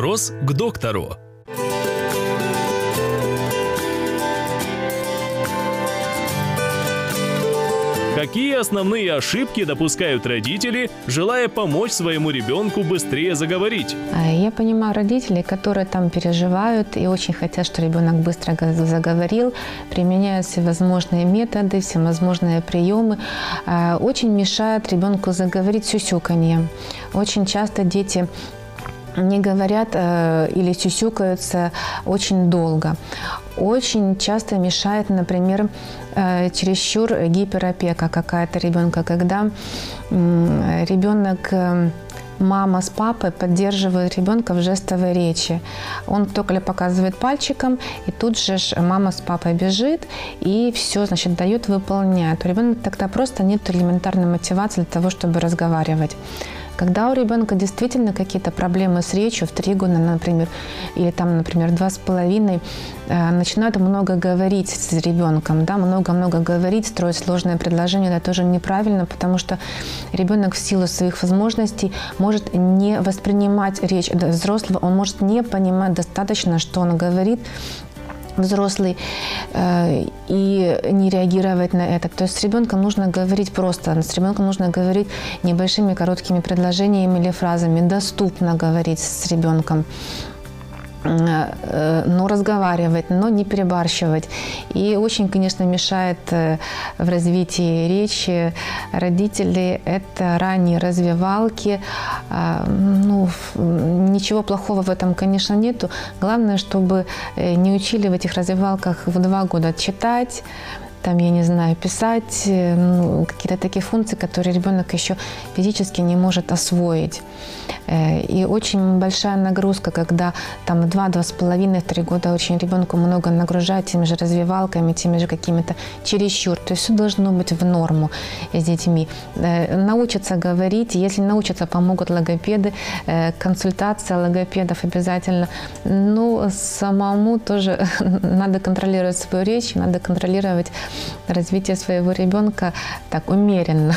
Вопрос к доктору. Какие основные ошибки допускают родители, желая помочь своему ребенку быстрее заговорить? А Я понимаю родителей, которые там переживают и очень хотят, что ребенок быстро заговорил, применяют всевозможные методы, всевозможные приемы. А, Очень мешает ребенку заговорить сюсюканье. Очень часто дети не говорят э, или сюсюкаются очень долго. Очень часто мешает, например, э, чересчур гиперопека какая-то ребенка, когда м, ребенок э, мама с папой поддерживают ребенка в жестовой речи. Он только ли показывает пальчиком, и тут же мама с папой бежит, и все, значит, дает, выполняет. У ребенка тогда просто нет элементарной мотивации для того, чтобы разговаривать. Когда у ребенка действительно какие-то проблемы с речью в три года, например, или там, например, два с половиной, э, начинают много говорить с ребенком, да, много-много говорить, строить сложные предложения, это тоже неправильно, потому что ребенок в силу своих возможностей может не воспринимать речь. Взрослого, он может не понимать достаточно, что он говорит, взрослый э, и не реагировать на это. То есть с ребенком нужно говорить просто, с ребенком нужно говорить небольшими короткими предложениями или фразами, доступно говорить с ребенком э, но разговаривать, но не перебарщивать. И очень, конечно, мешает э, в развитии речи родителей это ранние развивалки. А, Ну, ничего плохого в этом, конечно, нету. Главное, чтобы э, не учили в этих развивалках в два года читать, там, я не знаю, писать, э, ну, какие-то такие функции, которые ребенок еще физически не может освоить. Э, И очень большая нагрузка, когда там 2-2 с половиной, 3 года очень ребенку много нагружать теми же развивалками, теми же какими-то чересчур. То есть все должно быть в норму с детьми. Э, Научатся говорить, если научатся, помогут логопеды, э, консультация логопедов обязательно. Но самому тоже надо контролировать свою речь, надо контролировать развитие своего ребенка так умеренно.